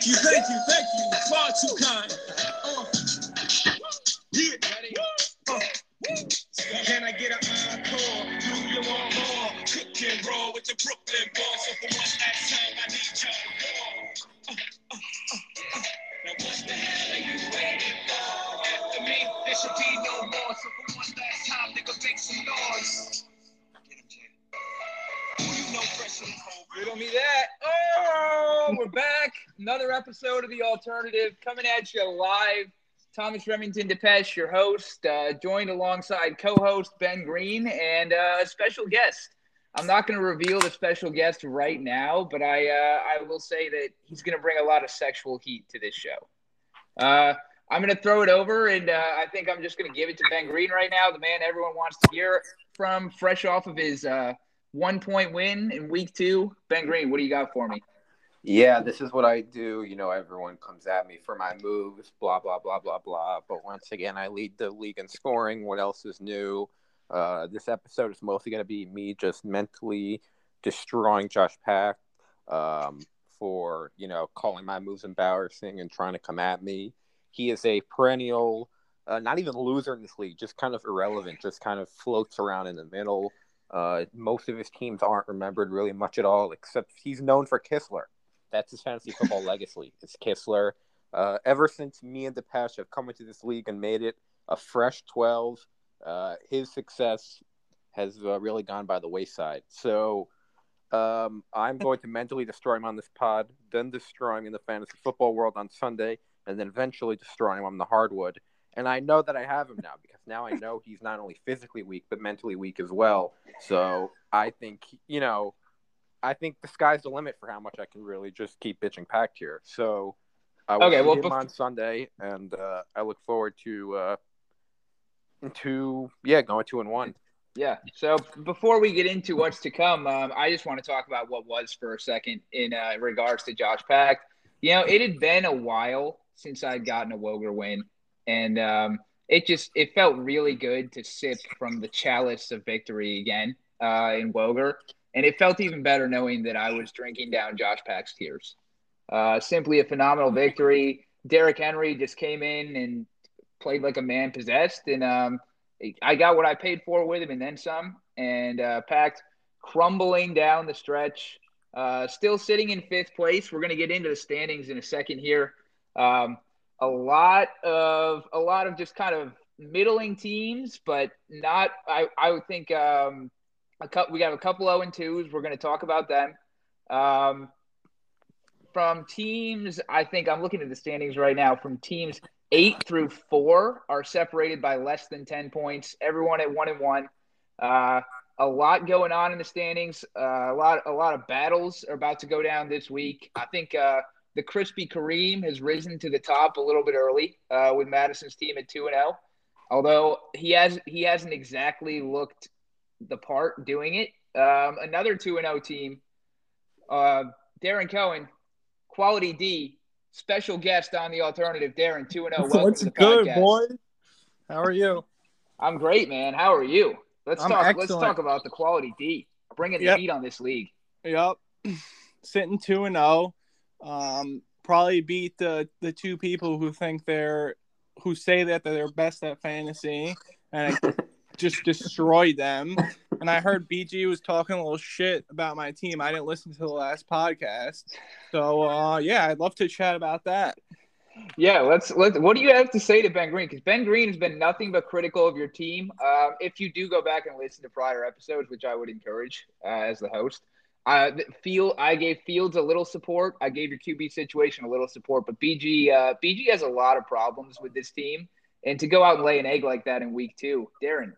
Thank you, thank you, thank you. Far too kind. Uh, yeah. Uh, can I get an encore? Do you want more? Cook and roll with the Brooklyn boys. Episode of The Alternative coming at you live. Thomas Remington Depeche, your host, uh, joined alongside co host Ben Green and uh, a special guest. I'm not going to reveal the special guest right now, but I, uh, I will say that he's going to bring a lot of sexual heat to this show. Uh, I'm going to throw it over, and uh, I think I'm just going to give it to Ben Green right now, the man everyone wants to hear from, fresh off of his uh, one point win in week two. Ben Green, what do you got for me? Yeah, this is what I do. You know, everyone comes at me for my moves, blah, blah, blah, blah, blah. But once again, I lead the league in scoring. What else is new? Uh, this episode is mostly going to be me just mentally destroying Josh Pack um, for, you know, calling my moves embarrassing and trying to come at me. He is a perennial, uh, not even loser in this league, just kind of irrelevant, just kind of floats around in the middle. Uh, most of his teams aren't remembered really much at all, except he's known for Kistler. That's his fantasy football legacy. It's Kistler. Uh, ever since me and the Depeche have come into this league and made it a fresh 12, uh, his success has uh, really gone by the wayside. So um, I'm going to mentally destroy him on this pod, then destroy him in the fantasy football world on Sunday, and then eventually destroy him on the hardwood. And I know that I have him now because now I know he's not only physically weak, but mentally weak as well. So I think, you know, I think the sky's the limit for how much I can really just keep bitching packed here. So I will Okay, see well, him bef- on Sunday, and uh, I look forward to uh, to yeah going two and one. Yeah. So before we get into what's to come, um, I just want to talk about what was for a second in uh, regards to Josh Pack. You know, it had been a while since I'd gotten a Woger win, and um, it just it felt really good to sip from the chalice of victory again uh, in Woger, and it felt even better knowing that I was drinking down Josh Pack's tears. Uh, simply a phenomenal victory. Derrick Henry just came in and played like a man possessed, and um, I got what I paid for with him and then some. And uh, Packed crumbling down the stretch, uh, still sitting in fifth place. We're going to get into the standings in a second here. Um, a lot of a lot of just kind of middling teams, but not. I I would think um, a couple. We got a couple zero and twos. We're going to talk about them. Um, from teams, I think I'm looking at the standings right now. From teams eight through four are separated by less than 10 points. Everyone at one and one. Uh, a lot going on in the standings. Uh, a lot, a lot of battles are about to go down this week. I think uh, the crispy Kareem has risen to the top a little bit early uh, with Madison's team at two and zero. Although he has, he hasn't exactly looked the part doing it. Um, another two and zero team, uh, Darren Cohen, Quality D, special guest on the alternative. Darren, two and zero. Welcome What's good, podcast. boy? How are you? I'm great, man. How are you? Let's I'm talk. Let's talk about the quality D. Bringing Yep. the heat on this league. Yep, sitting two and zero. Um, probably beat the the two people who think they're who say that they're best at fantasy, and just destroy them. And I heard BG was talking a little shit about my team. I didn't listen to the last podcast, so uh, yeah, I'd love to chat about that. Yeah, let's let. What do you have to say to Ben Green? Because Ben Green has been nothing but critical of your team. Um, if you do go back and listen to prior episodes, which I would encourage uh, as the host, uh, feel I gave Fields a little support. I gave your QB situation a little support, but BG uh, BG has a lot of problems with this team, and to go out and lay an egg like that in week two, Darren,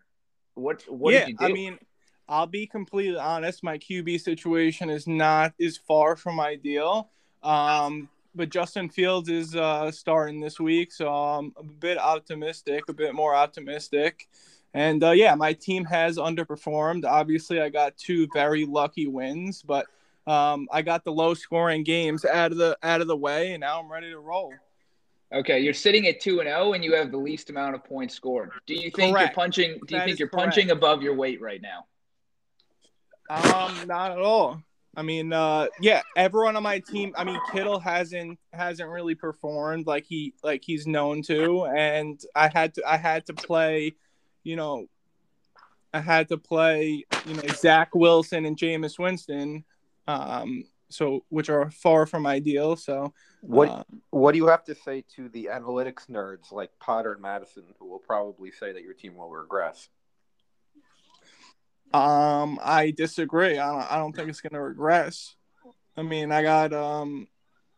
what what yeah, did you do? I mean, I'll be completely honest. My QB situation is not is far from ideal. Um, but Justin Fields is uh, starting this week, so I'm a bit optimistic, a bit more optimistic. And uh, yeah, my team has underperformed. Obviously, I got two very lucky wins, but um, I got the low scoring games out of the out of the way, and now I'm ready to roll. Okay, you're sitting at two and zero, and you have the least amount of points scored. Do you think Correct. you're punching? Do you That think you're correct. punching above your weight right now? Um, not at all. I mean, uh, yeah, everyone on my team. I mean, Kittle hasn't hasn't really performed like he like he's known to, and I had to I had to play, you know, I had to play, you know, Zach Wilson and Jameis Winston, um, so which are far from ideal. So, What uh, What do you have to say to the analytics nerds like Potter and Madison, who will probably say that your team will regress? Um, I disagree. I don't, I don't think it's gonna regress. I mean, I got um,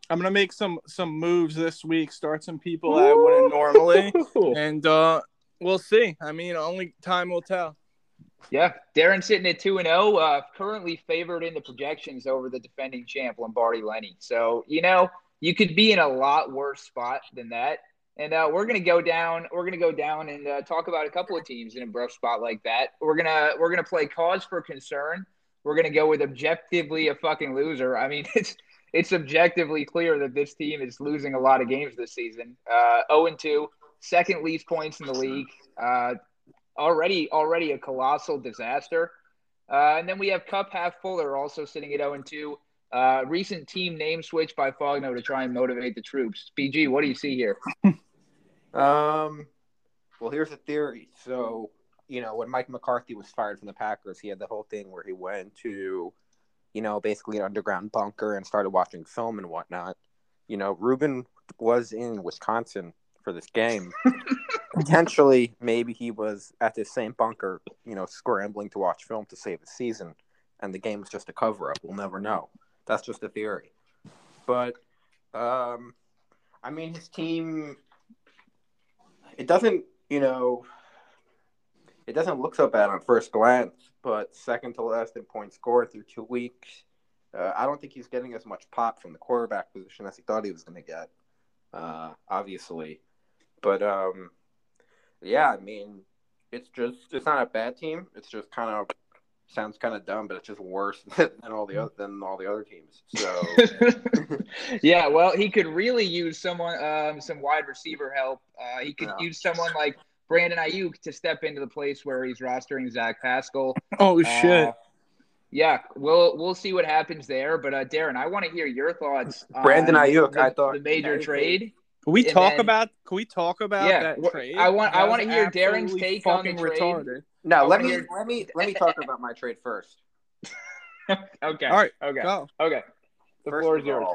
I'm gonna make some some moves this week. Start some people I wouldn't normally, and uh, we'll see. I mean, only time will tell. Yeah, Darren sitting at two and zero, uh, currently favored in the projections over the defending champ Lombardi Lenny. So you know you could be in a lot worse spot than that. And uh, we're gonna go down. We're gonna go down and uh, talk about a couple of teams in a rough spot like that. We're gonna we're gonna play cause for concern. We're gonna go with objectively a fucking loser. I mean, it's it's objectively clear that this team is losing a lot of games this season. Uh, 0 and 2, second least points in the league. Uh, already already a colossal disaster. Uh, and then we have Cup half fuller also sitting at 0 and 2. Uh, recent team name switch by Fogno to try and motivate the troops. BG, what do you see here? Um, well, here's a theory. So, you know, when Mike McCarthy was fired from the Packers, he had the whole thing where he went to, you know, basically an underground bunker and started watching film and whatnot. You know, Ruben was in Wisconsin for this game. Potentially, maybe he was at this same bunker, you know, scrambling to watch film to save the season, and the game was just a cover up. We'll never know. That's just a theory. But, um, I mean, his team it doesn't, you know, it doesn't look so bad on first glance, but second to last in points scored through two weeks. Uh, I don't think he's getting as much pop from the quarterback position as he thought he was going to get, uh, obviously. But um, yeah, I mean, it's just it's not a bad team. It's just kind of sounds kind of dumb, but it's just worse than all the other than all the other teams. So yeah, well, he could really use someone, um, some wide receiver help. Uh, he could Yeah. use someone like Brandon Aiyuk to step into the place where he's rostering Zach Pascal. Oh shit! Uh, yeah, we'll we'll see what happens there. But uh, Darren, I want to hear your thoughts. Brandon on Aiyuk, the, I thought- the major trade. Can we and talk then- about? Can we talk about Yeah, that trade? I want- I wanna hear Darren's take on the trade. retarded. No, let wanna me let me let me talk about my trade first. okay. All right, Okay. go. Okay. The First floor is yours.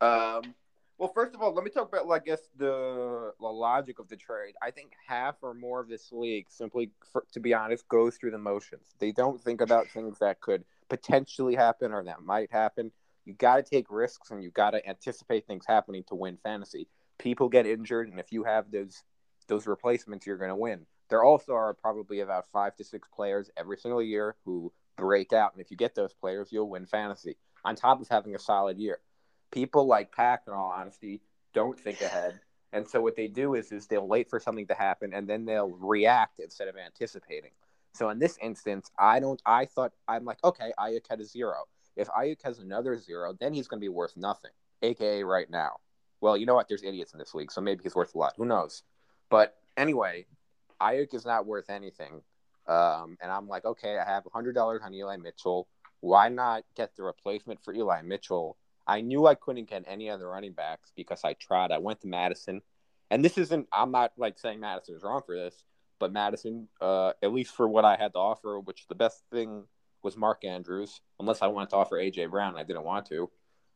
all, um, well, first of all, let me talk about, like, I guess the, the logic of the trade. I think half or more of this league simply, for, to be honest, goes through the motions. They don't think about things that could potentially happen or that might happen. You got to take risks and you got to anticipate things happening to win fantasy. People get injured, and if you have those those replacements, you're going to win. There also are probably about five to six players every single year who break out, and if you get those players, you'll win fantasy. On top of having a solid year, people like Pack, in all honesty, don't think ahead, and so what they do is is they'll wait for something to happen, and then they'll react instead of anticipating. So in this instance, I don't. I thought I'm like, okay, Aiyuk had a zero. If Aiyuk has another zero, then he's going to be worth nothing, aka right now. Well, you know what? There's idiots in this league, so maybe he's worth a lot. Who knows? But anyway, Aiyuk is not worth anything. Um, and I'm like, okay, I have $100 on Eli Mitchell. Why not get the replacement for Eli Mitchell? I knew I couldn't get any other running backs because I tried. I went to Madison. And this isn't, I'm not like saying Madison is wrong for this, but Madison, uh, at least for what I had to offer, which the best thing was Mark Andrews, unless I wanted to offer AJ Brown. I didn't want to.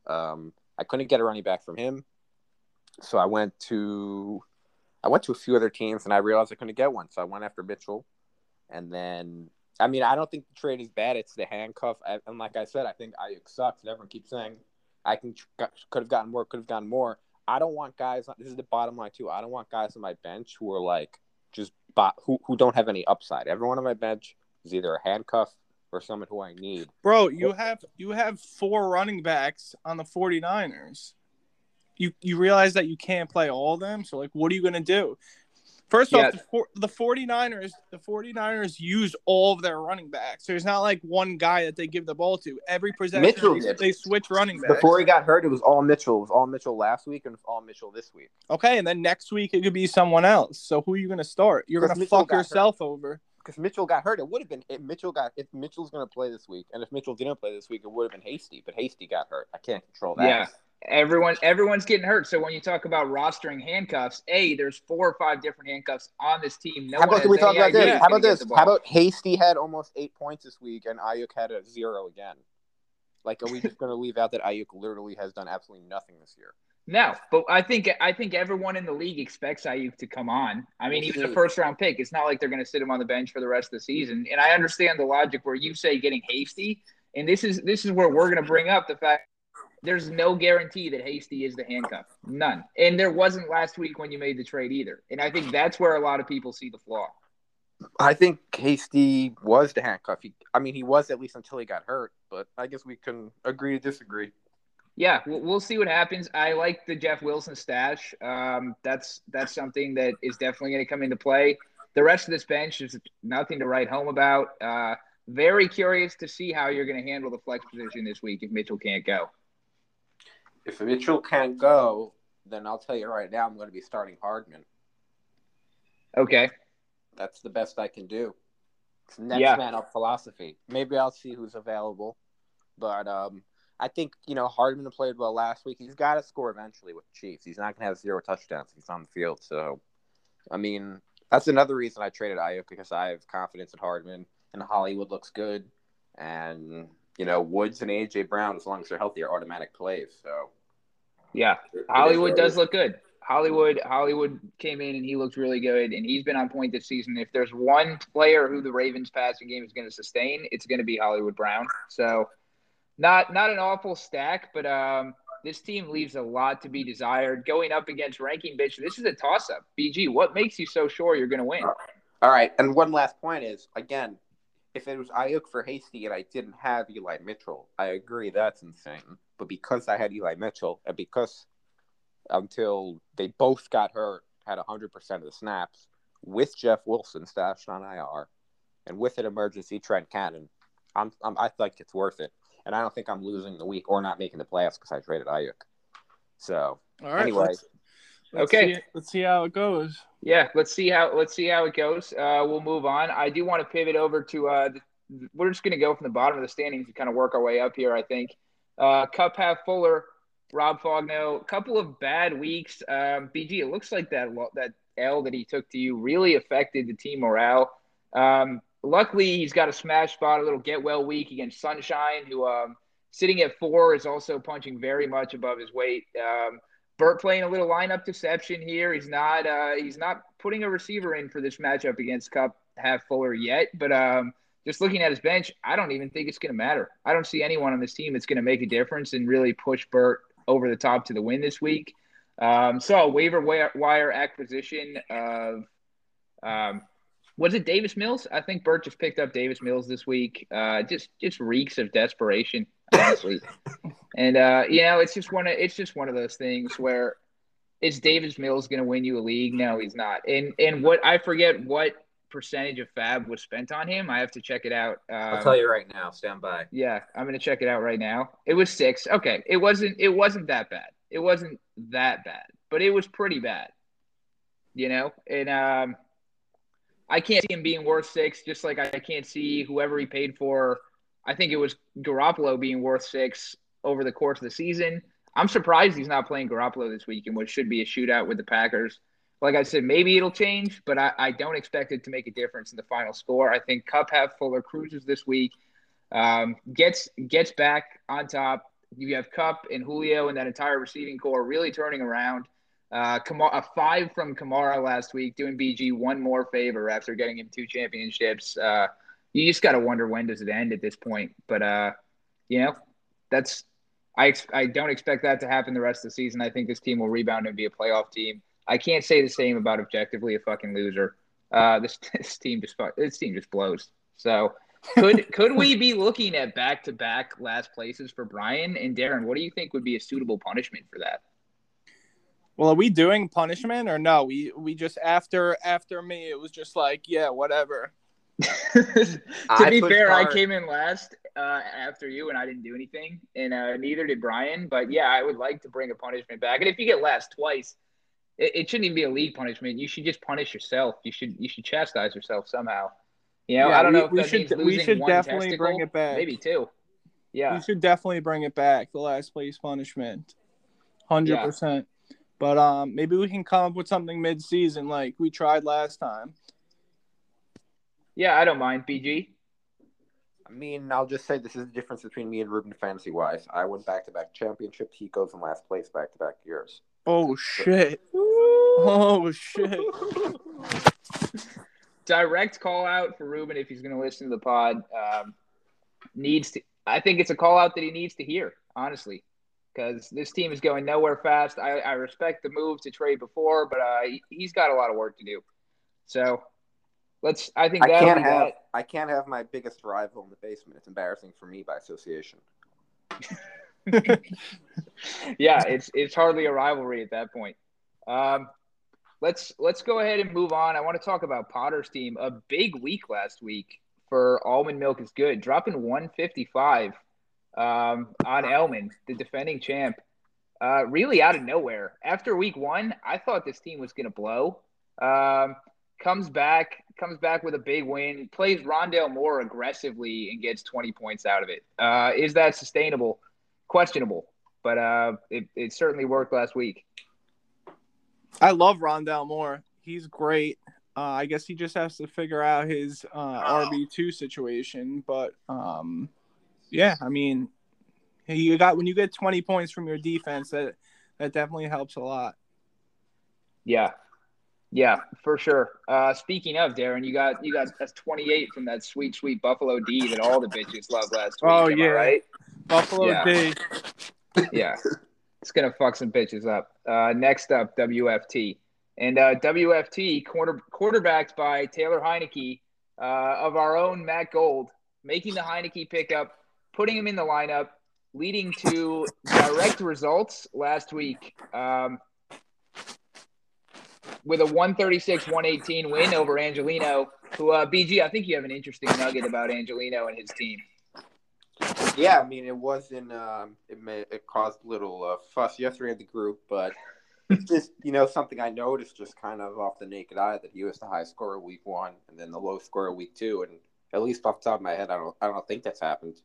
Um, I couldn't get a running back from him. So I went to I went to a few other teams and I realized I couldn't get one. So I went after Mitchell. And then I mean, I don't think the trade is bad. It's the handcuff. I, and like I said, I think Aiyuk sucks. And everyone keeps saying I can could have gotten more, could have gotten more. I don't want guys. This is the bottom line too. I don't want guys on my bench who are like just bot, who who don't have any upside. Everyone on my bench is either a handcuff or someone who I need. Bro, you have you have four running backs on the 49ers. You you realize that you can't play all of them, so like what are you going to do? First Yeah. off, the, four, the 49ers, the 49ers use all of their running backs. So There's not like one guy that they give the ball to. Every possession Mitchell they, they switch running backs. Before he got hurt, it was all Mitchell. It was all Mitchell last week and it was all Mitchell this week. Okay, and then next week it could be someone else. So who are you going to start? You're going to fuck got yourself over. because Mitchell got hurt. It would have been if Mitchell got if Mitchell's going to play this week, and if Mitchell didn't play this week, it would have been Hasty. But Hasty got hurt. I can't control that. Yeah. Everyone, everyone's getting hurt. So when you talk about rostering handcuffs, a there's four or five different handcuffs on this team. No How about we talk about this? How about this? How about Hasty had almost eight points this week, and Aiyuk had a zero again. Like, are we just going to leave out that Aiyuk literally has done absolutely nothing this year? No, but I think I think everyone in the league expects Aiyuk to come on. I mean, he was a first round pick. It's not like they're going to sit him on the bench for the rest of the season. And I understand the logic where you say getting Hasty, and this is this is where we're going to bring up the fact there's no guarantee that Hasty is the handcuff, none. And there wasn't last week when you made the trade either. And I think that's where a lot of people see the flaw. I think Hasty was the handcuff. He, I mean, he was at least until he got hurt. But I guess we can agree to disagree. Yeah, we'll, we'll see what happens. I like the Jeff Wilson stash. Um, that's that's something that is definitely going to come into play. The rest of this bench is nothing to write home about. Uh, very curious to see how you're going to handle the flex position this week if Mitchell can't go. If Mitchell can't go, then I'll tell you right now, I'm going to be starting Hardman. Okay. That's the best I can do. It's next Yeah. man up philosophy. Maybe I'll see who's available, but um, I think you know Hardman played well last week. He's got to score eventually with the Chiefs. He's not going to have zero touchdowns. if He's on the field, so I mean that's another reason I traded Aiyuk because I have confidence in Hardman and Hollywood looks good, and you know Woods and AJ Brown as long as they're healthy are automatic plays. So Yeah, Hollywood does look good. Hollywood Hollywood came in and he looked really good, and he's been on point this season. If there's one player who the Ravens passing game is going to sustain, it's going to be Hollywood Brown. So, not not an awful stack, but um, this team leaves a lot to be desired. Going up against ranking bitch, this is a toss up. BG, what makes you so sure you're going to win? All right, and one last point is again, if it was Aiyuk for Hasty and I didn't have Eli Mitchell, I agree that's insane. But because I had Eli Mitchell, and because until they both got hurt, had hundred percent of the snaps with Jeff Wilson stashed on IR, and with an emergency Trent Cannon, I'm, I'm I think it's worth it, and I don't think I'm losing the week or not making the playoffs because I traded Aiyuk. So All right. Anyway. let's- let's Okay. see- let's see how it goes. Yeah, let's see how let's see how it goes. Uh, we'll move on. I do want to pivot over to. Uh, the, we're just going to go from the bottom of the standings and kind of work our way up here. I think. Uh, Cup half Fuller, Rob Fogno, a couple of bad weeks. Um, BG, it looks like that that L that he took to you really affected the team morale. Um, luckily, he's got a smash spot, a little get well week against Sunshine, who um, sitting at four is also punching very much above his weight. Um, Burt playing a little lineup deception here. He's not uh, he's not putting a receiver in for this matchup against Cup half Fuller yet, but um, just looking at his bench, I don't even think it's going to matter. I don't see anyone on this team that's going to make a difference and really push Burt over the top to the win this week. Um, so waiver wire, wire acquisition of um, was it Davis Mills? I think Burt just picked up Davis Mills this week. Uh, just just reeks of desperation, honestly. and uh, you know, it's just one of it's just one of those things where is Davis Mills going to win you a league? No, he's not. And and what I forget what percentage of FAAB was spent on him. I have to check it out. Um, I'll tell you right now. Stand by. yeah, I'm gonna check it out right now. It was six. Okay, it wasn't. It wasn't that bad. It wasn't that bad, but it was pretty bad. You know, and um, I can't see him being worth six. Just like I can't see whoever he paid for. I think it was Garoppolo being worth six over the course of the season. I'm surprised he's not playing Garoppolo this week in what should be a shootout with the Packers. Like I said, maybe it'll change, but I, I don't expect it to make a difference in the final score. I think Cup have Fuller cruises this week um, gets gets back on top. You have Cup and Julio and that entire receiving core really turning around. Uh, Kamara, a five from Kamara last week, doing BG one more favor after getting him two championships. Uh, you just got to wonder when does it end at this point. But uh, you know, that's I ex- I don't expect that to happen the rest of the season. I think this team will rebound and be a playoff team. I can't say the same about objectively a fucking loser. Uh, this this team just this team just blows. So could could we be looking at back to back last places for Brian and Darren? What do you think would be a suitable punishment for that? Well, are we doing punishment or no? We we just after after me, it was just like yeah, whatever. to I be put fair, I came in last uh, after you, and I didn't do anything, and uh, neither did Brian. But yeah, I would like to bring a punishment back. And if you get last twice, it, it shouldn't even be a league punishment. You should just punish yourself. You should you should chastise yourself somehow. You know, Yeah, I don't we- know if we that should- means we losing should one definitely bring it back. Maybe two. Yeah. We should definitely bring it back. The last place punishment, hundred percent. But um, maybe we can come up with something mid-season like we tried last time. Yeah, I don't mind. BG. I mean, I'll just say this is the difference between me and Ruben fantasy wise. I won back to back championships. He goes in last place back to back years. Oh shit! Oh shit! Direct call out for Ruben if he's going to listen to the pod. Um, needs to. I think it's a call out that he needs to hear, honestly, because this team is going nowhere fast. I, I respect the move to trade before, but uh, he, he's got a lot of work to do. So let's. I think I can't have that. I can't have my biggest rival in the basement. It's embarrassing for me by association. yeah, it's it's hardly a rivalry at that point. Um, let's let's go ahead and move on. I want to talk about Potter's team. A big week last week for Almond Milk is good, dropping 155 um, on Elman, the defending champ. Uh, really out of nowhere. After week one, I thought this team was going to blow. Um, comes back, comes back with a big win. Plays Rondale more aggressively and gets 20 points out of it. Uh, is that sustainable? Questionable, but uh, it, it certainly worked last week. I love Rondale Moore. He's great. Uh, I guess he just has to figure out his uh, RB two situation. But um, yeah, I mean, you got when you get twenty points from your defense, that that definitely helps a lot. Yeah, yeah, for sure. Uh, speaking of Darren, you got you got that's 28 from that sweet sweet Buffalo D that all the bitches loved last week. Oh, yeah. right? Buffalo Yeah. D. yeah, it's gonna fuck some bitches up. Uh, next up, WFT, and uh, WFT quarter quarterbacked by Taylor Heinicke uh, of our own Matt Gold, making the Heinicke pickup, putting him in the lineup, leading to direct results last week. Um, with a 136-118 win over Angelino, who uh, BG, I think you have an interesting nugget about Angelino and his team. Yeah, I mean, it wasn't. Um, it may it caused a little uh, fuss yesterday in the group, but it's just you know something I noticed just kind of off the naked eye that he was the high scorer week one and then the low scorer week two, and at least off the top of my head, I don't I don't think that's happened.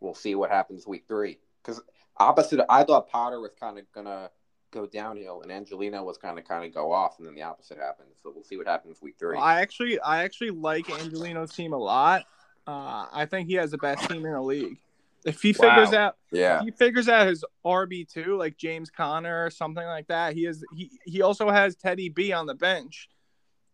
We'll see what happens week three because opposite. I thought Potter was kind of gonna go downhill and Angelino was kind of kind of go off, and then the opposite happened. So we'll see what happens week three. Well, I actually I actually like Angelino's team a lot. Uh, I think he has the best team in the league. If he Wow. figures out yeah, if he figures out his RB two like James Conner or something like that, he is he he also has Teddy B on the bench.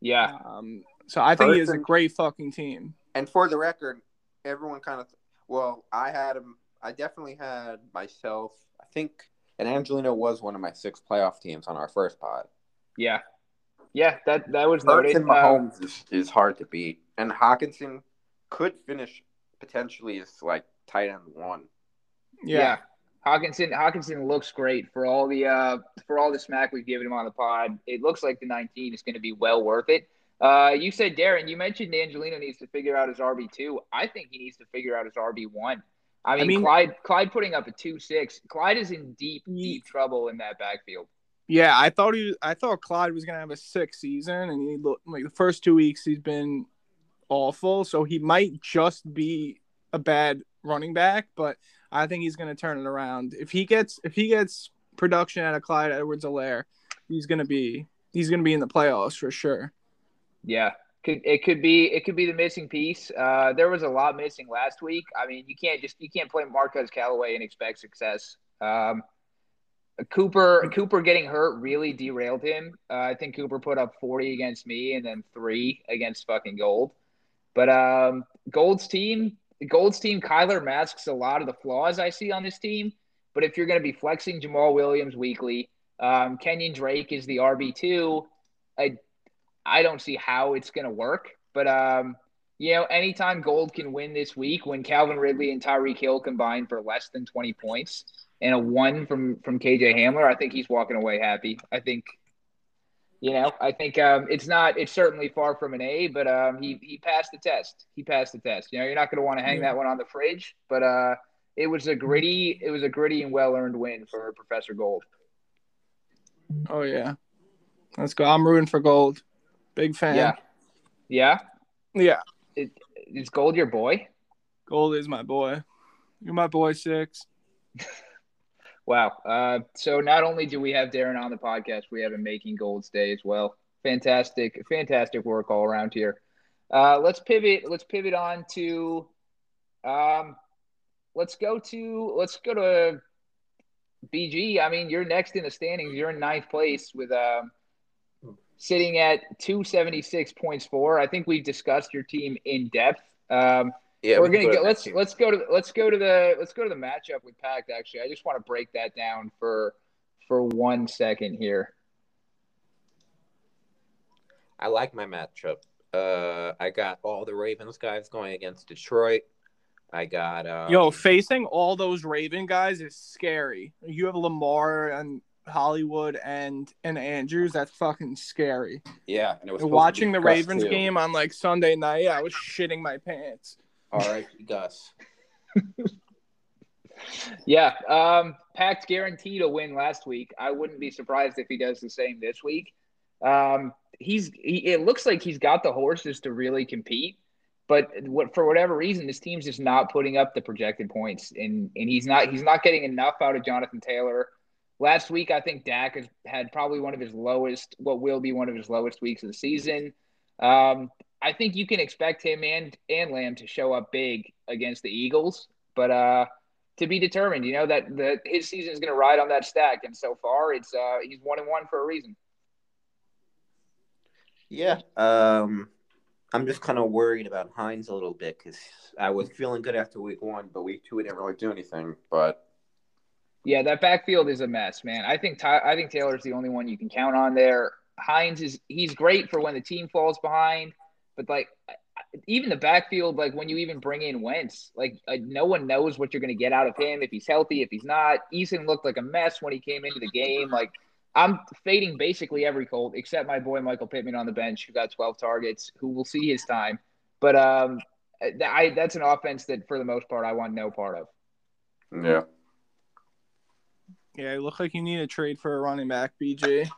Yeah, Um, so I think he has a great fucking team. and for the record, everyone kind of well, I had him. I definitely had myself. I think, and Angelino was one of my six playoff teams on our first pod. yeah, yeah. That that was Hurts noted. and Mahomes is, is hard to beat, and Hockenson could finish potentially as like tight end one. yeah. Yeah. Hockenson Hockenson looks great for all the uh for all the smack we've given him on the pod. It looks like the 19 is going to be well worth it. Uh, you said Darren, you mentioned Angelino needs to figure out his RB two. I think he needs to figure out his RB one. I mean, mean- Clyde Clyde putting up a two six. Clyde is in deep deep trouble in that backfield. Yeah, I thought he I thought Clyde was gonna have a sick season, and he looked like the first two weeks he's been awful. So he might just be a bad running back, but I think he's gonna turn it around. If he gets if he gets production out of Clyde Edwards-Helaire, he's gonna be he's gonna be in the playoffs for sure. Yeah, could it could be it could be the missing piece. Uh, there was a lot missing last week. I mean, you can't just you can't play Marquez Callaway and expect success. Um, Cooper Cooper getting hurt really derailed him. Uh, I think Cooper put up forty against me and then three against fucking Gold. But um, Gold's team, Gold's team, Kyler masks a lot of the flaws I see on this team. But if you're going to be flexing Jamaal Williams weekly, um, Kenyon Drake is the RB two. I don't see how it's going to work. But, um, you know, anytime Gold can win this week when Calvin Ridley and Tyreek Hill combine for less than 20 points and a one from, from KJ Hamler, I think he's walking away happy. I think, you know, I think um, it's not, it's certainly far from an A, but um, he, he passed the test. He passed the test. You know, you're not going to want to hang that one on the fridge, but uh, it was a gritty, it was a gritty and well earned win for Professor Gold. Oh yeah, let's go. I'm rooting for Gold. Big fan. Yeah. Yeah. Yeah, Is Gold your boy? Gold is my boy. You're my boy, six. Wow. Uh, so not only do we have Darren on the podcast, we have him making Gold's Day as well. Fantastic, fantastic work all around here. Uh, let's pivot. Let's pivot on to. Um, let's go to. Let's go to. BG. I mean, you're next in the standings. You're in ninth place with um, sitting at 276 points for. I think we've discussed your team in depth. Um, Yeah, we're we gonna go go. Let's that let's go to let's go to the let's go to the matchup with Pack. Actually, I just want to break that down for for one second here. I like my matchup. Uh, I got all the Ravens guys going against Detroit. I got uh, Yo, facing all those Raven guys is scary. You have Lamar and Hollywood and and Andrews. That's fucking scary. yeah. And it was Watching the Ravens too. game on like Sunday night, I was shitting my pants. All right, Gus. Yeah, um, Pack guaranteed a win last week. I wouldn't be surprised if he does the same this week. Um, he's he, it looks like he's got the horses to really compete, but what for whatever reason, this team's just not putting up the projected points, and and he's not he's not getting enough out of Jonathan Taylor. Last week, I think Dak has had probably one of his lowest, what will be one of his lowest weeks of the season. Um, I think you can expect him and and Lamb to show up big against the Eagles, but uh, to be determined. You know that the his season is going to ride on that stack, and so far, it's uh, he's one and one for a reason. Yeah. Um, I'm just kind of worried about Hines a little bit because I was feeling good after week one, but week two we didn't really do anything. But Yeah, that backfield is a mess, man. I think Ty- I think Taylor's the only one you can count on there. Hines is he's great for when the team falls behind, but like even the backfield, like when you even bring in Wentz, like uh, no one knows what you're going to get out of him if he's healthy, if he's not. Eason looked like a mess when he came into the game. Like I'm fading basically every Colt except my boy Michael Pittman on the bench, who got 12 targets, who will see his time. But um, I that's an offense that for the most part I want no part of. yeah, Yeah, it looked like you need a trade for a running back, BG.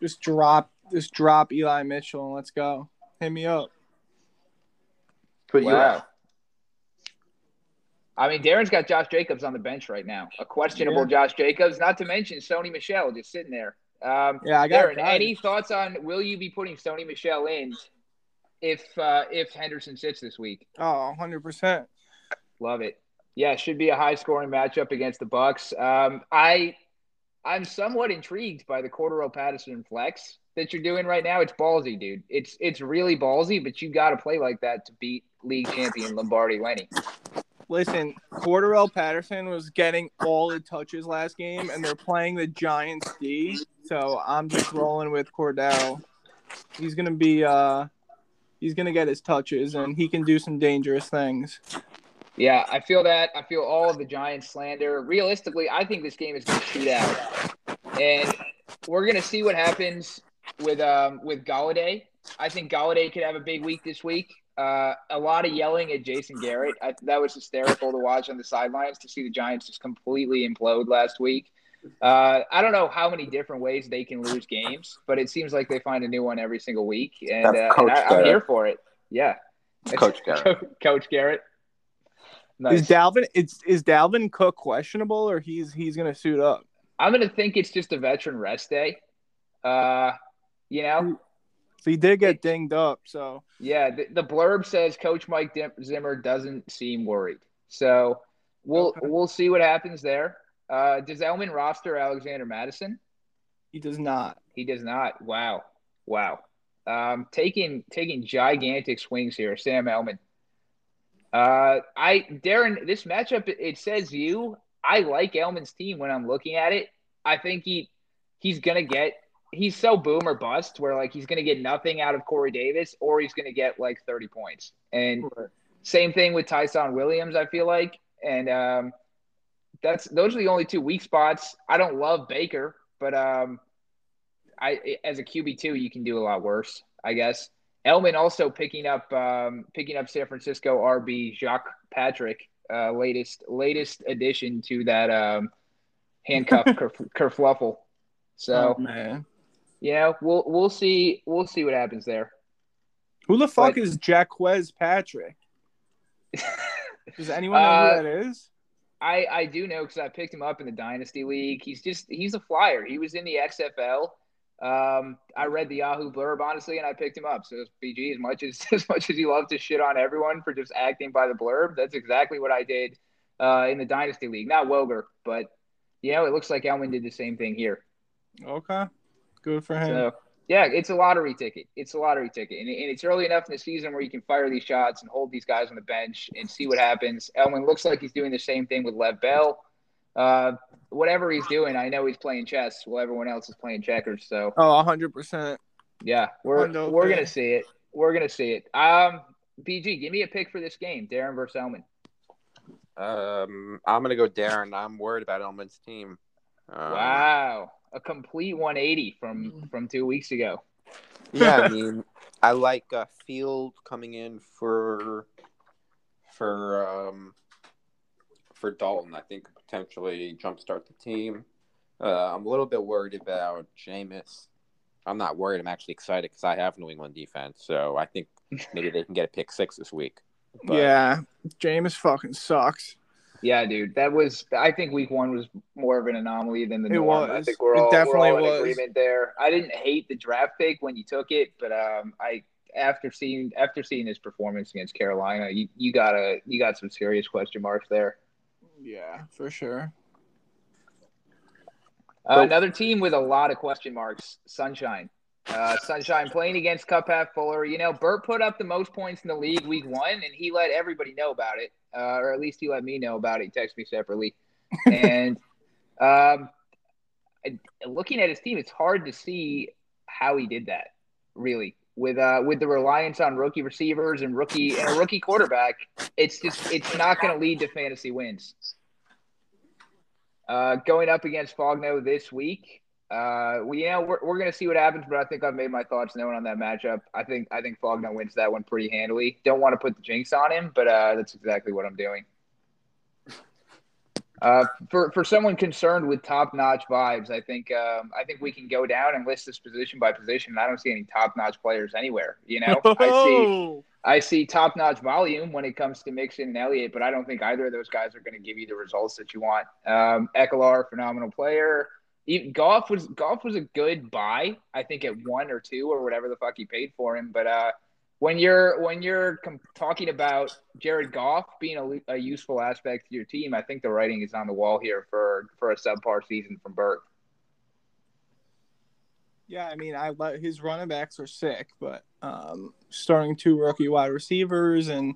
Just drop, just drop Eli Mitchell and let's go. Hit me up. Put Wow. You out. I mean, Darren's got Josh Jacobs on the bench right now. A questionable Josh Jacobs, not to mention Sony Michel just sitting there. Um, Yeah, I got Darren, Kyle. any thoughts on will you be putting Sony Michel in if uh, if Henderson sits this week? Oh, 100%. Love it. Yeah, should be a high scoring matchup against the Bucks. Um, I I'm somewhat intrigued by the Cordarrelle Patterson flex that you're doing right now. It's ballsy, dude. It's it's really ballsy, but you got to play like that to beat league champion Lombardi Lenny. Listen, Cordarrelle Patterson was getting all the touches last game, and they're playing the Giants D. So I'm just rolling with Cordell. He's gonna be uh, he's gonna get his touches, and he can do some dangerous things. Yeah, I feel that. I feel all of the Giants slander. Realistically, I think this game is going to shoot out, and we're going to see what happens with um with Golladay. I think Golladay could have a big week this week. Uh, a lot of yelling at Jason Garrett. I, that was hysterical to watch on the sidelines to see the Giants just completely implode last week. Uh, I don't know how many different ways they can lose games, but it seems like they find a new one every single week, and, uh, and I, I'm here for it. Yeah, Coach Garrett. Coach Garrett. Nice. Is Dalvin? It's is Dalvin Cook questionable, or he's he's gonna suit up? I'm gonna think it's just a veteran rest day. Uh, you know, So he did get dinged up. So yeah. The, the blurb says Coach Mike Dim- Zimmer doesn't seem worried, so we'll Okay. we'll see what happens there. Uh, does Elman roster Alexander Mattison? he does not. He does not. Wow, wow. Um, taking taking gigantic swings here, Sam Elman. Uh, I Darren, this matchup it, says you. I like Elman's team when I'm looking at it. I think he he's gonna get. He's so boom or bust where like he's gonna get nothing out of Corey Davis or he's gonna get like 30 points. And same thing with Ty'Son Williams. I feel like, and um, that's those are the only two weak spots. I don't love Baker, but um, I as a QB two, you can do a lot worse, I guess. Elman also picking up um, picking up San Francisco RB Jacques Patrick, uh, latest latest addition to that um, handcuff kerf- kerfluffle. So oh, man, yeah, we'll we'll see we'll see what happens there. Who the fuck But- is Jacques Patrick? Does anyone know Uh, who that is? I I do know because I picked him up in the dynasty league. He's just he's a flyer. He was in the XFL. Um, I read the Yahoo blurb honestly, and I picked him up. So BG, as much as as much as you love to shit on everyone for just acting by the blurb, that's exactly what I did uh, in the dynasty league. Not Woger, but you know, it looks like Elwin did the same thing here. Okay, good for him. So yeah, it's a lottery ticket. It's a lottery ticket, and, and it's early enough in the season where you can fire these shots and hold these guys on the bench and see what happens. Elwin looks like he's doing the same thing with Lev Bell. Uh, whatever he's doing, I know he's playing chess while everyone else is playing checkers. So oh, hundred percent. yeah, we're we're gonna see it. We're gonna see it. Um, BG, give me a pick for this game, Darren versus Elman. Um, I'm gonna go Darren. I'm worried about Elman's team. Um, Wow, a complete 180 from from two weeks ago. Yeah, I mean, I like uh, Field coming in for for um for Dalton. I think could potentially jumpstart the team. Uh, I'm a little bit worried about Jameis. I'm not worried. I'm actually excited because I have New England defense, so I think maybe they can get a pick six this week. But- yeah, Jameis fucking sucks. Yeah, dude, that was. I think week one was more of an anomaly than the It norm. I think we're It all, definitely we're all in was. agreement there. I didn't hate the draft pick when you took it, but um, I after seeing after seeing his performance against Carolina, you, you gotta you got some serious question marks there. Yeah, for sure. Uh, So- another team with a lot of question marks, Sunshine. Uh, Sunshine playing against Cup Half Fuller. You know, Burt put up the most points in the league week one, and he let everybody know about it, uh, or at least he let me know about it. He texted me separately. and um, looking at his team, it's hard to see how he did that, really. With uh, with the reliance on rookie receivers and rookie and a rookie quarterback, it's just it's not going to lead to fantasy wins. Uh, going up against Fogno this week, uh, we, you know, we're, we're going to see what happens, but I think I've made my thoughts known on that matchup. I think I think Fogno wins that one pretty handily. Don't want to put the jinx on him, but uh, that's exactly what I'm doing. Uh, for for someone concerned with top notch vibes, I think um, I think we can go down and list this position by position. I don't see any top notch players anywhere. You know, I see I see top notch volume when it comes to Mixon and Elliott, but I don't think either of those guys are going to give you the results that you want. Um, phenomenal player. Even, Goff was Goff was a good buy, I think at one or two or whatever the fuck he paid for him. But uh, when you're when you're com- talking about Jared Goff being a, a useful aspect to your team, I think the writing is on the wall here for for a subpar season from Burke. Yeah, I mean, I let his running backs are sick, but um, starting two rookie wide receivers and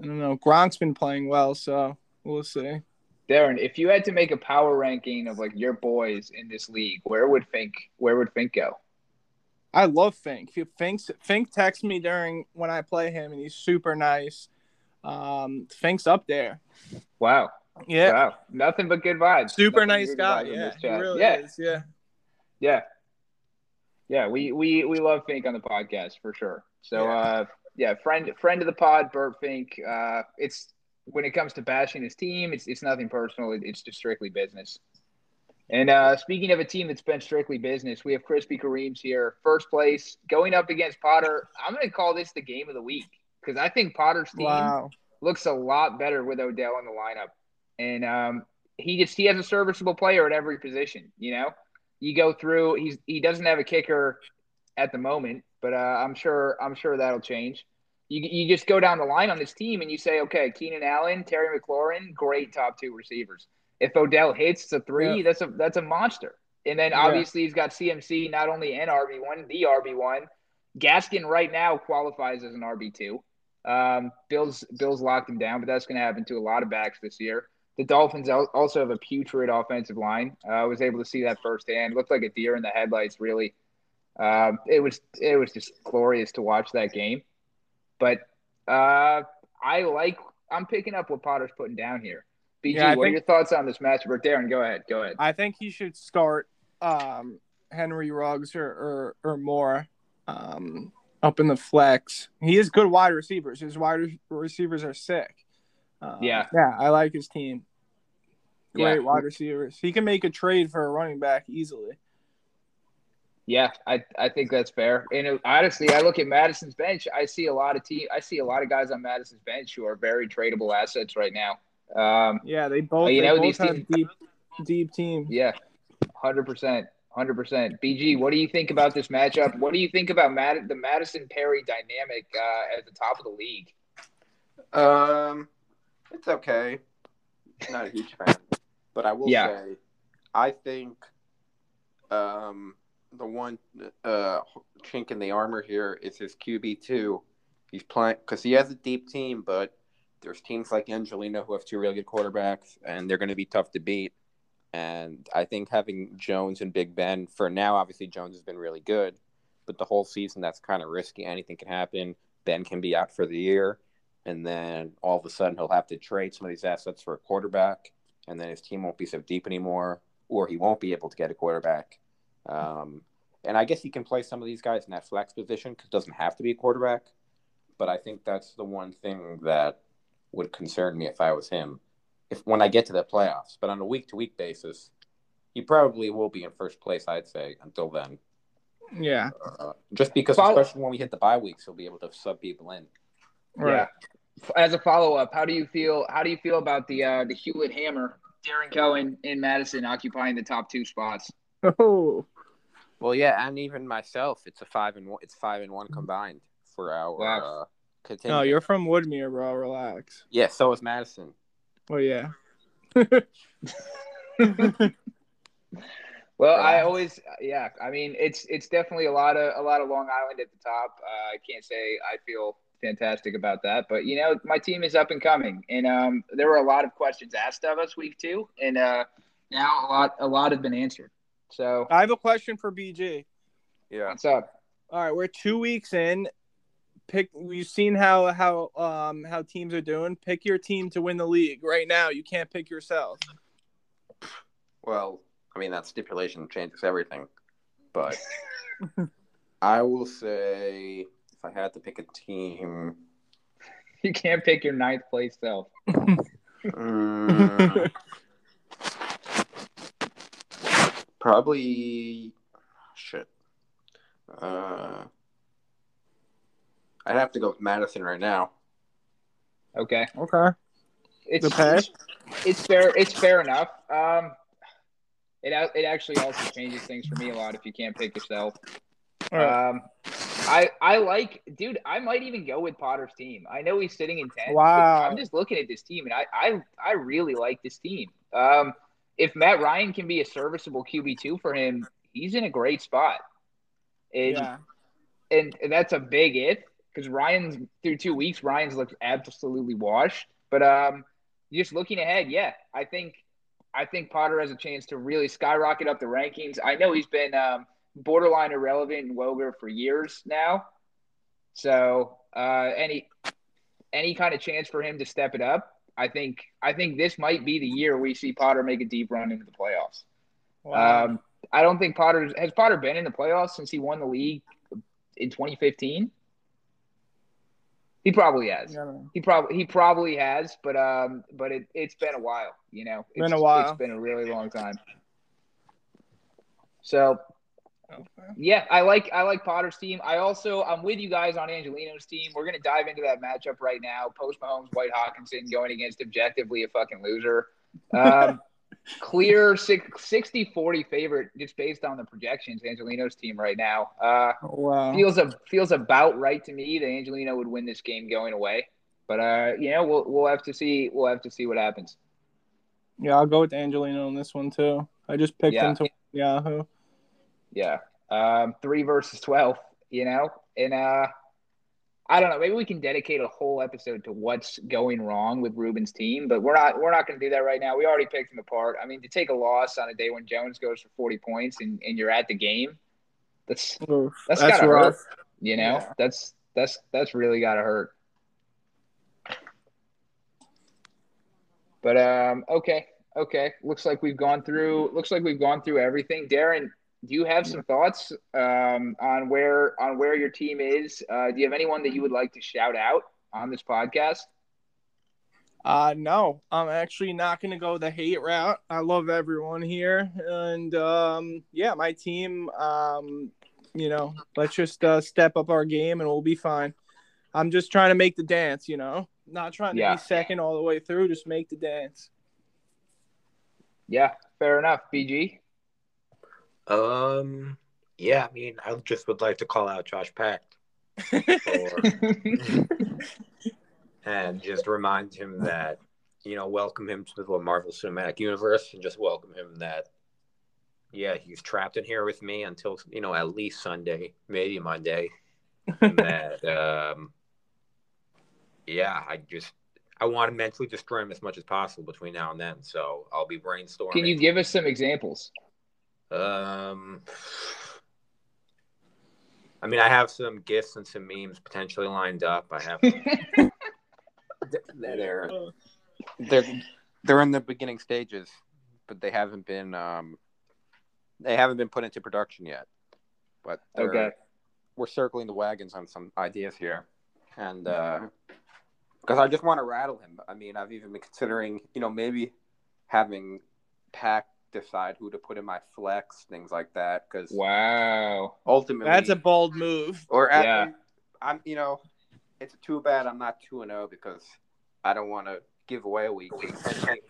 I don't know, Gronk's been playing well, so we'll see. Darren, if you had to make a power ranking of like your boys in this league, where would Fink where would Fink go? I love Fink. Fink's Fink texts me during when I play him, and he's super nice. Um, Fink's up there. Wow. Yeah, Wow. Nothing but good vibes. super Nothing nice guy. Yeah, he really yeah. is. Yeah. Yeah. Yeah, we, we we love Fink on the podcast for sure. So Yeah. uh yeah, friend friend of the pod, Burt Fink. Uh it's when it comes to bashing his team, it's it's nothing personal. It- It's just strictly business. And uh, speaking of a team that's been strictly business, we have Krispy Kareem's here, first place, going up against Potter. I'm going to call this the game of the week because I think Potter's team Wow. looks a lot better with Odell in the lineup. And um, he just he has a serviceable player at every position. You know, you go through. He's he doesn't have a kicker at the moment, but uh, I'm sure I'm sure that'll change. You you just go down the line on this team and you say, okay, Keenan Allen, Terry McLaurin, great top two receivers. If Odell hits the three, Yeah. that's a that's a monster. And then Yeah. obviously he's got CMC, not only an RB one, the RB one. Gaskin right now qualifies as an RB two. Um, Bills Bills locked him down, but that's going to happen to a lot of backs this year. The Dolphins also have a putrid offensive line. Uh, I was able to see that firsthand. Looked like a deer in the headlights. Really, um, it was it was just glorious to watch that game. But uh, I like I'm picking up what Potter's putting down here. BG, Yeah, what are your thoughts on this matchup? Or Darren, go ahead. Go ahead. I think he should start um, Henry Ruggs or or, or more um, up in the flex. He is good wide receivers. His wide receivers are sick. Um, Yeah. yeah, I like his team. Great Yeah. wide receivers. He can make a trade for a running back easily. Yeah, I, I think that's fair. And it, honestly, I look at Madison's bench. I see a lot of team. I see a lot of guys on Madison's bench who are very tradable assets right now. Um, Yeah, they both, you they know, both these have teams- deep, deep teams. yeah, hundred percent, hundred percent. BG, what do you think about this matchup? What do you think about Mad- the Madison Perry dynamic uh, at the top of the league? Um, it's okay. Not a huge fan, but I will Yeah. say, I think, um, the one uh chink in the armor here is his QB two. He's playing because he has a deep team, but there's teams like Angelino who have two really good quarterbacks, and they're going to be tough to beat. And I think having Jones and Big Ben for now, obviously Jones has been really good, but the whole season that's kind of risky. Anything can happen. Ben can be out for the year and then all of a sudden he'll have to trade some of these assets for a quarterback, and then his team won't be so deep anymore, or he won't be able to get a quarterback. Um, and I guess he can play some of these guys in that flex position because it doesn't have to be a quarterback. But I think that's the one thing that would concern me if I was him. If when I get to the playoffs, but on a week to week basis, he probably will be in first place. I'd say until then, Yeah, uh, just because Follow- especially when we hit the bye weeks, he'll be able to sub people in. right. Yeah. As a follow up, how do you feel? How do you feel about the uh, the Hewlett Hammer, Darren Cohen and Madison occupying the top two spots? Oh, Well, yeah, and even myself, it's a five and one. It's five and one combined for our Wow. uh, contingent. no, you're from Woodmere, bro. Relax. yeah. So is Madison. Well, yeah. Well, I always, yeah. I mean, it's it's definitely a lot of a lot of Long Island at the top. Uh, I can't say I feel fantastic about that, but you know, my team is up and coming, and um, there were a lot of questions asked of us week two, and uh, now a lot a lot have been answered. So, I have a question for BG. Yeah. what's up? All right, we're two weeks in. Pick. You've seen how how um how teams are doing. Pick your team to win the league right now. You can't pick yourself. Well, I mean that stipulation changes everything, but I will say if I had to pick a team, You can't pick your ninth place self. mm, probably shit. Uh, I'd have to go with Madison right now. Okay, Okay. it's Okay. it's, it's fair. It's fair enough. Um, it it actually also changes things for me a lot if you can't pick yourself. All right. Um, I I like, dude. I might even go with Potter's team. I know he's sitting in tenth. but Wow. I'm just looking at this team, and I I I really like this team. Um, if Matt Ryan can be a serviceable QB two for him, he's in a great spot. And yeah. and that's a big if because Ryan's through two weeks. Ryan's looked absolutely washed. But um, just looking ahead, yeah, I think I think Potter has a chance to really skyrocket up the rankings. I know he's been um, borderline irrelevant in Woger for years now, so uh, any any kind of chance for him to step it up, I think I think this might be the year we see Potter make a deep run into the playoffs. Wow. Um, I don't think Potter has Potter been in the playoffs since he won the league in 2015. He probably has. He probably he probably has, but um, but it it's been a while. You know, Been a while. It's been a really long time. So Okay. yeah, I like I like Potter's team. I also I'm with you guys on Angelino's team. We're gonna dive into that matchup right now. Post Mahomes, White Hockenson going against objectively a fucking loser. Um, clear 60 40 favorite just based on the projections. Angelino's team right now. Uh, Wow. feels a, feels about right to me that Angelino would win this game going away. But uh, you know, we'll we'll have to see. We'll have to see what happens. Yeah, I'll go with Angelino on this one too. I just picked Yeah. him to Yahoo. Yeah. Um, three versus twelve. You know, and uh, I don't know. Maybe we can dedicate a whole episode to what's going wrong with Ruben's team, but we're not. We're not going to do that right now. We already picked him apart. I mean, to take a loss on a day when Jones goes for forty points and, and you're at the game, that's Oof, That's gotta rough. hurt. you know Yeah. that's that's that's really got to hurt. But um, okay, okay. Looks like we've gone through. Looks like we've gone through everything. Darren, do you have some thoughts um, on where on where your team is? Uh, do you have anyone that you would like to shout out on this podcast? Uh, no, I'm actually not going to go the hate route. I love everyone here. And um, yeah, my team, um, you know, let's just uh, step up our game and we'll be fine. I'm just trying to make the dance, you know, not trying to Yeah. be second all the way through, just make the dance. Yeah, fair enough. BG. Um, yeah, I mean, I just would like to call out Josh Pack and just remind him that, you know, welcome him to the Marvel Cinematic Universe and just welcome him that, yeah, he's trapped in here with me until, you know, at least Sunday, maybe Monday. And that, um, yeah, I just, I want to mentally destroy him as much as possible between now and then. So I'll be brainstorming. Can you give us some examples? Um, I mean, I have some gifts and some memes potentially lined up. I have. they're they're they're in the beginning stages, but they haven't been um they haven't been put into production yet. But Okay. we're circling the wagons on some ideas here, and because I just want to rattle him. I mean, I've even been considering, you know, maybe having Pack decide who to put in my flex, things like that. Because Wow. ultimately, That's a bold move. or at, Yeah. I'm, you know, it's too bad I'm not two and zero because I don't want to give away a week.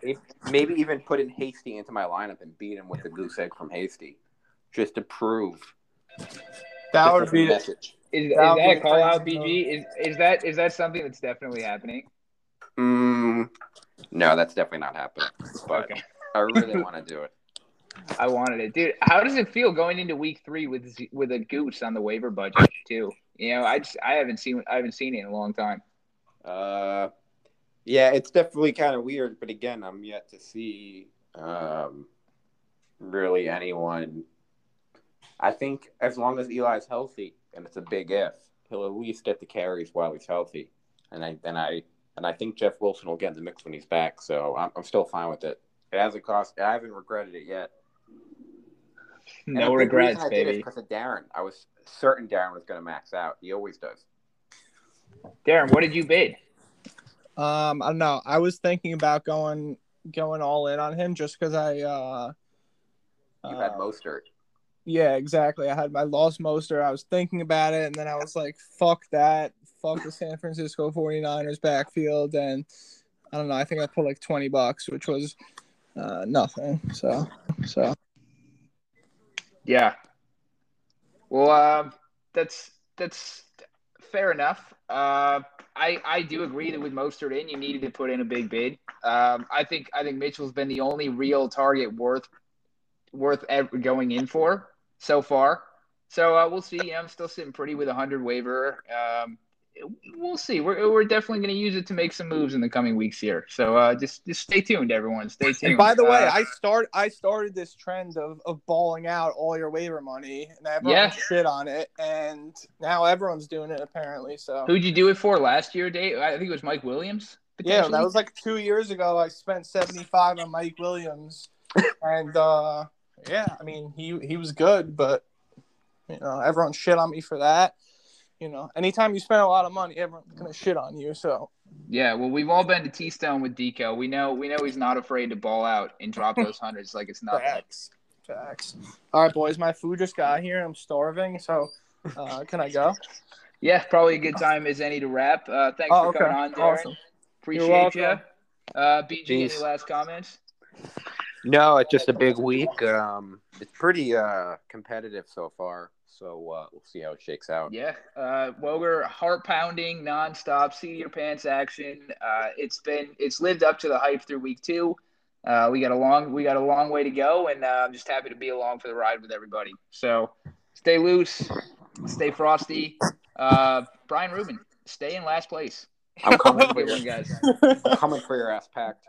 Maybe- Maybe even put in Hasty into my lineup and beat him with the goose egg from Hasty, just to prove That would as a be message. Is, is That'll that a call out, BG? Is is that is that something that's definitely happening? Mm, no, that's definitely not happening. But Okay. I really want to do it. I wanted it, dude. How does it feel going into week three with with a goose on the waiver budget too? You know, I just I haven't seen I haven't seen it in a long time. Uh, yeah, it's definitely kind of weird, but again, I'm yet to see um, really anyone. I think as long as Eli's healthy, and it's a big if, he'll at least get the carries while he's healthy, and I and I and I think Jeff Wilson will get in the mix when he's back. So I'm, I'm still fine with it. It hasn't cost. I haven't regretted it yet. And No regrets, I did it is baby. because of Darren. I was certain Darren was going to max out. He always does. Darren, what did you bid? Um, I don't know. I was thinking about going going all in on him just because I uh, You had uh, Mostert. Yeah, exactly. I had I lost Mostert. I was thinking about it, and then I was like, "Fuck that! Fuck the San Francisco 49ers backfield." And I don't know. I think I put like twenty bucks, which was uh, nothing. So, so Yeah. Well, um, that's that's fair enough. Uh, I I do agree that with Mostert in, you needed to put in a big bid. Um, I think I think Mitchell's been the only real target worth worth going in for so far. So uh, we'll see. I'm still sitting pretty with a hundred waiver. Um, we'll see. We're we're definitely going to use it to make some moves in the coming weeks here. So uh, just just stay tuned, everyone. Stay tuned. and by the way, Uh, I start I started this trend of of balling out all your waiver money, and everyone Yeah. shit on it, and now everyone's doing it apparently. So who'd you do it for last year, Dave? I think it was Mike Williams. Yeah, that was like two years ago. I spent seventy five on Mike Williams, and uh, yeah, I mean he he was good, but you know everyone shit on me for that. You know, anytime you spend a lot of money, everyone's gonna shit on you. So Yeah, well, we've all been to T Stone with Deco. We know we know he's not afraid to ball out and drop those hundreds like it's nothing. facts, facts. All right, boys, my food just got here. I'm starving, so uh, can I go? Yeah, probably a good time as any to wrap. Uh, thanks Oh, for okay, coming on, Darren. awesome. Appreciate You're welcome. Uh, BG, Peace. any last comments? No, it's just a big week. Um, it's pretty uh, competitive so far. So uh, we'll see how it shakes out. Yeah, uh, Woger, heart pounding, nonstop, seat of your pants action. Uh, it's been it's lived up to the hype through week two. Uh, we got a long we got a long way to go, and uh, I'm just happy to be along for the ride with everybody. So stay loose, stay frosty. Uh, Brian Rubin, stay in last place. I'm coming for Good your, guys. I'm coming for your ass packed.